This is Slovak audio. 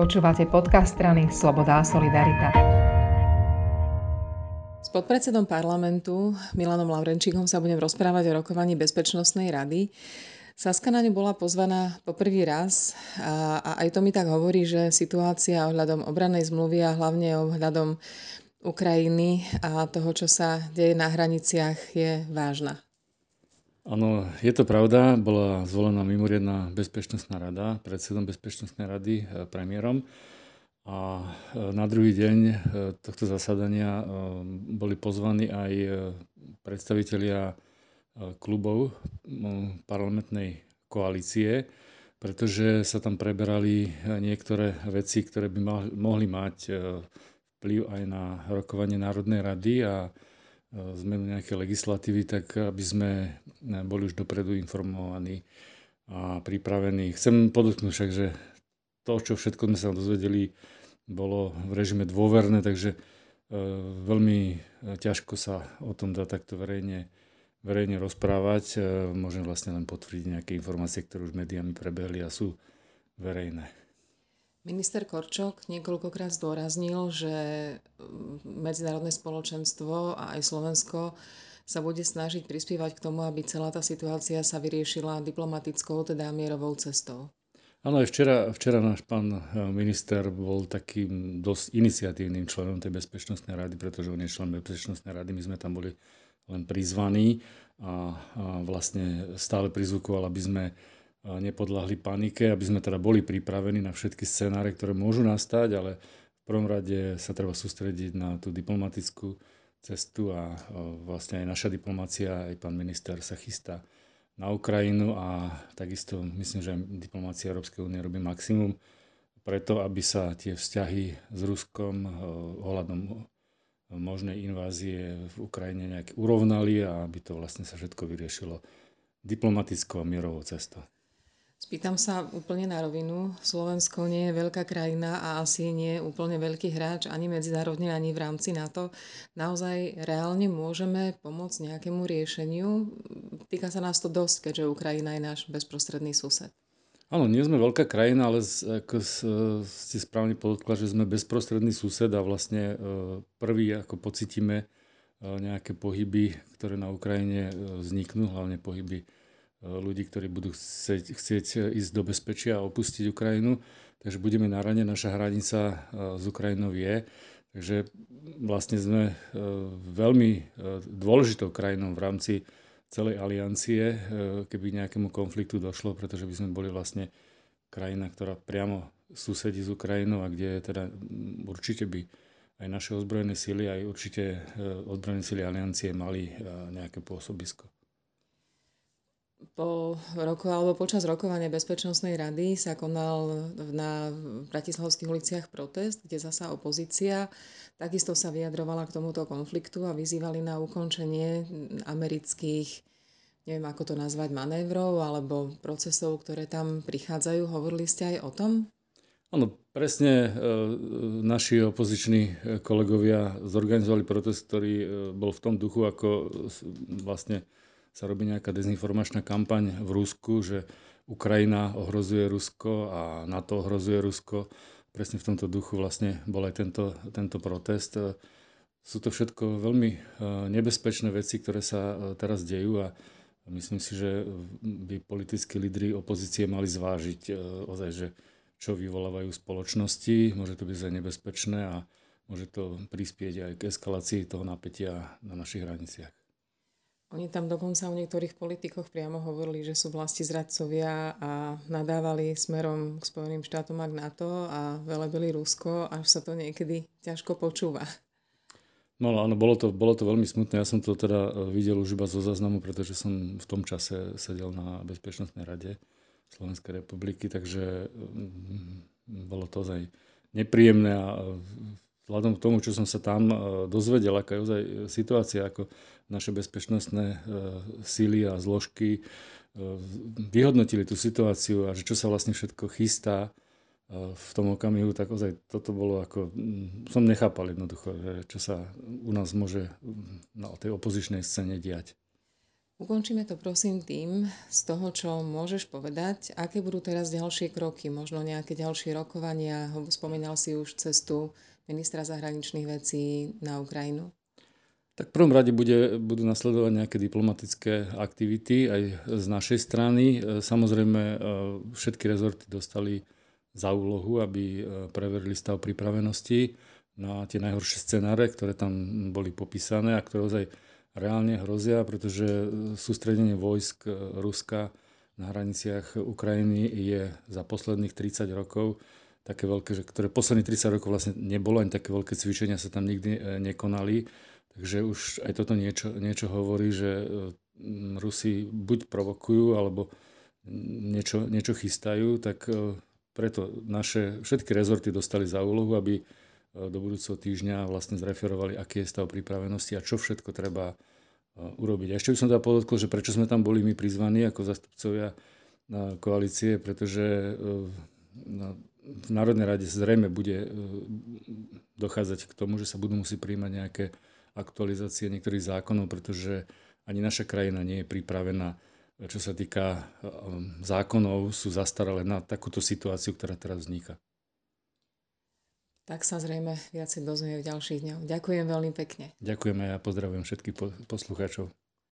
Počúvate podcast strany Sloboda a Solidarita. S podpredsedom parlamentu Milanom Laurenčíkom sa budem rozprávať o rokovaní Bezpečnostnej rady. Saska na ňu bola pozvaná po prvý raz a, a aj to mi tak hovorí, že situácia ohľadom obranej zmluvy a hlavne ohľadom Ukrajiny a toho, čo sa deje na hraniciach, je vážna. Áno, je to pravda. Bola zvolená mimoriadná bezpečnostná rada, predsedom bezpečnostnej rady, e, premiérom. A e, na druhý deň e, tohto zasadania boli pozvaní aj predstavitelia klubov parlamentnej koalície, pretože sa tam preberali niektoré veci, ktoré by mohli mať vplyv aj na rokovanie Národnej rady a zmenu nejakej legislatívy, tak aby sme boli už dopredu informovaní a pripravení. Chcem podotknúť však, že to, čo všetko sme sa dozvedeli, bolo v režime dôverné, takže e, veľmi ťažko sa o tom dá takto verejne, verejne rozprávať. E, môžem vlastne len potvrdiť nejaké informácie, ktoré už médiami prebehli a sú verejné. Minister Korčok niekoľkokrát zdôraznil, že mm, medzinárodné spoločenstvo a aj Slovensko sa bude snažiť prispievať k tomu, aby celá tá situácia sa vyriešila diplomatickou, teda mierovou cestou. Áno, aj včera, včera náš pán eh, minister bol takým dosť iniciatívnym členom tej bezpečnostnej rady, pretože on je člen bezpečnostnej rady, my sme tam boli len prizvaní a, a vlastne stále prizvukoval, aby sme nepodľahli panike, aby sme teda boli pripravení na všetky scenáre, ktoré môžu nastať, ale v prvom rade sa treba sústrediť na tú diplomatickú cestu a vlastne aj naša diplomácia, aj pán minister sa chystá na Ukrajinu a takisto myslím, že diplomácia Európskej únie robí maximum preto, aby sa tie vzťahy s Ruskom ohľadom možnej invázie v Ukrajine nejak urovnali a aby to vlastne sa všetko vyriešilo diplomatickou a mierovou cestou. Spýtam sa úplne na rovinu. Slovensko nie je veľká krajina a asi nie je úplne veľký hráč ani medzinárodne, ani v rámci NATO. Naozaj reálne môžeme pomôcť nejakému riešeniu? Týka sa nás to dosť, keďže Ukrajina je náš bezprostredný sused. Áno, nie sme veľká krajina, ale ako ste správne podotkla, že sme bezprostredný sused a vlastne e, prvý, ako pocitíme e, nejaké pohyby, ktoré na Ukrajine e, vzniknú, hlavne pohyby ľudí, ktorí budú chcieť, chcieť ísť do bezpečia a opustiť Ukrajinu. Takže budeme na rane, naša hranica e, s Ukrajinou je. Takže vlastne sme e, veľmi e, dôležitou krajinou v rámci celej aliancie, keby nejakému konfliktu došlo, pretože by sme boli vlastne krajina, ktorá priamo susedí s Ukrajinou a kde teda určite by aj naše ozbrojené síly, aj určite ozbrojené síly aliancie mali nejaké pôsobisko po roku alebo počas rokovania Bezpečnostnej rady sa konal na bratislavských uliciach protest, kde zasa opozícia takisto sa vyjadrovala k tomuto konfliktu a vyzývali na ukončenie amerických, neviem ako to nazvať, manévrov alebo procesov, ktoré tam prichádzajú. Hovorili ste aj o tom? Áno, presne e, naši opoziční kolegovia zorganizovali protest, ktorý e, bol v tom duchu, ako vlastne sa robí nejaká dezinformačná kampaň v Rusku, že Ukrajina ohrozuje Rusko a NATO ohrozuje Rusko. Presne v tomto duchu vlastne bol aj tento, tento protest. Sú to všetko veľmi e, nebezpečné veci, ktoré sa e, teraz dejú a myslím si, že by politickí lídry opozície mali zvážiť e, ozaj, že čo vyvolávajú spoločnosti. Môže to byť aj nebezpečné a môže to prispieť aj k eskalácii toho napätia na našich hraniciach. Oni tam dokonca u niektorých politikoch priamo hovorili, že sú vlasti zradcovia a nadávali smerom k Spojeným štátom a k NATO a velebili Rusko, až sa to niekedy ťažko počúva. No áno, bolo to, bolo to veľmi smutné. Ja som to teda e, videl už iba zo záznamu, pretože som v tom čase sedel na Bezpečnostnej rade Slovenskej republiky, takže mm, bolo to ozaj nepríjemné a vzhľadom k tomu, čo som sa tam e, dozvedel, aká je ozaj situácia, ako naše bezpečnostné e, síly a zložky e, vyhodnotili tú situáciu a že čo sa vlastne všetko chystá v tom okamihu, tak ozaj toto bolo ako, som nechápal jednoducho, že čo sa u nás môže na tej opozičnej scéne diať. Ukončíme to prosím tým, z toho, čo môžeš povedať, aké budú teraz ďalšie kroky, možno nejaké ďalšie rokovania, spomínal si už cestu ministra zahraničných vecí na Ukrajinu. Tak v prvom rade bude, budú nasledovať nejaké diplomatické aktivity aj z našej strany. Samozrejme, e, všetky rezorty dostali za úlohu, aby e, preverili stav pripravenosti na tie najhoršie scenáre, ktoré tam boli popísané a ktoré ozaj reálne hrozia, pretože e, sústredenie vojsk e, Ruska na hraniciach Ukrajiny je za posledných 30 rokov také veľké, že, ktoré posledných 30 rokov vlastne nebolo, ani také veľké cvičenia sa tam nikdy e, nekonali. Takže už aj toto niečo, niečo hovorí, že Rusi buď provokujú, alebo niečo, niečo chystajú, tak preto naše všetky rezorty dostali za úlohu, aby do budúceho týždňa vlastne zreferovali, aký je stav pripravenosti a čo všetko treba e, urobiť. A ešte by som teda podotkol, že prečo sme tam boli my prizvaní ako zastupcovia e, koalície, pretože v Národnej rade zrejme bude dochádzať k tomu, že sa budú musieť príjmať nejaké aktualizácie niektorých zákonov, pretože ani naša krajina nie je pripravená, čo sa týka zákonov, sú zastaralé na takúto situáciu, ktorá teraz vzniká. Tak sa zrejme viacej dozvie v ďalších dňoch. Ďakujem veľmi pekne. Ďakujem a pozdravujem všetkých poslucháčov.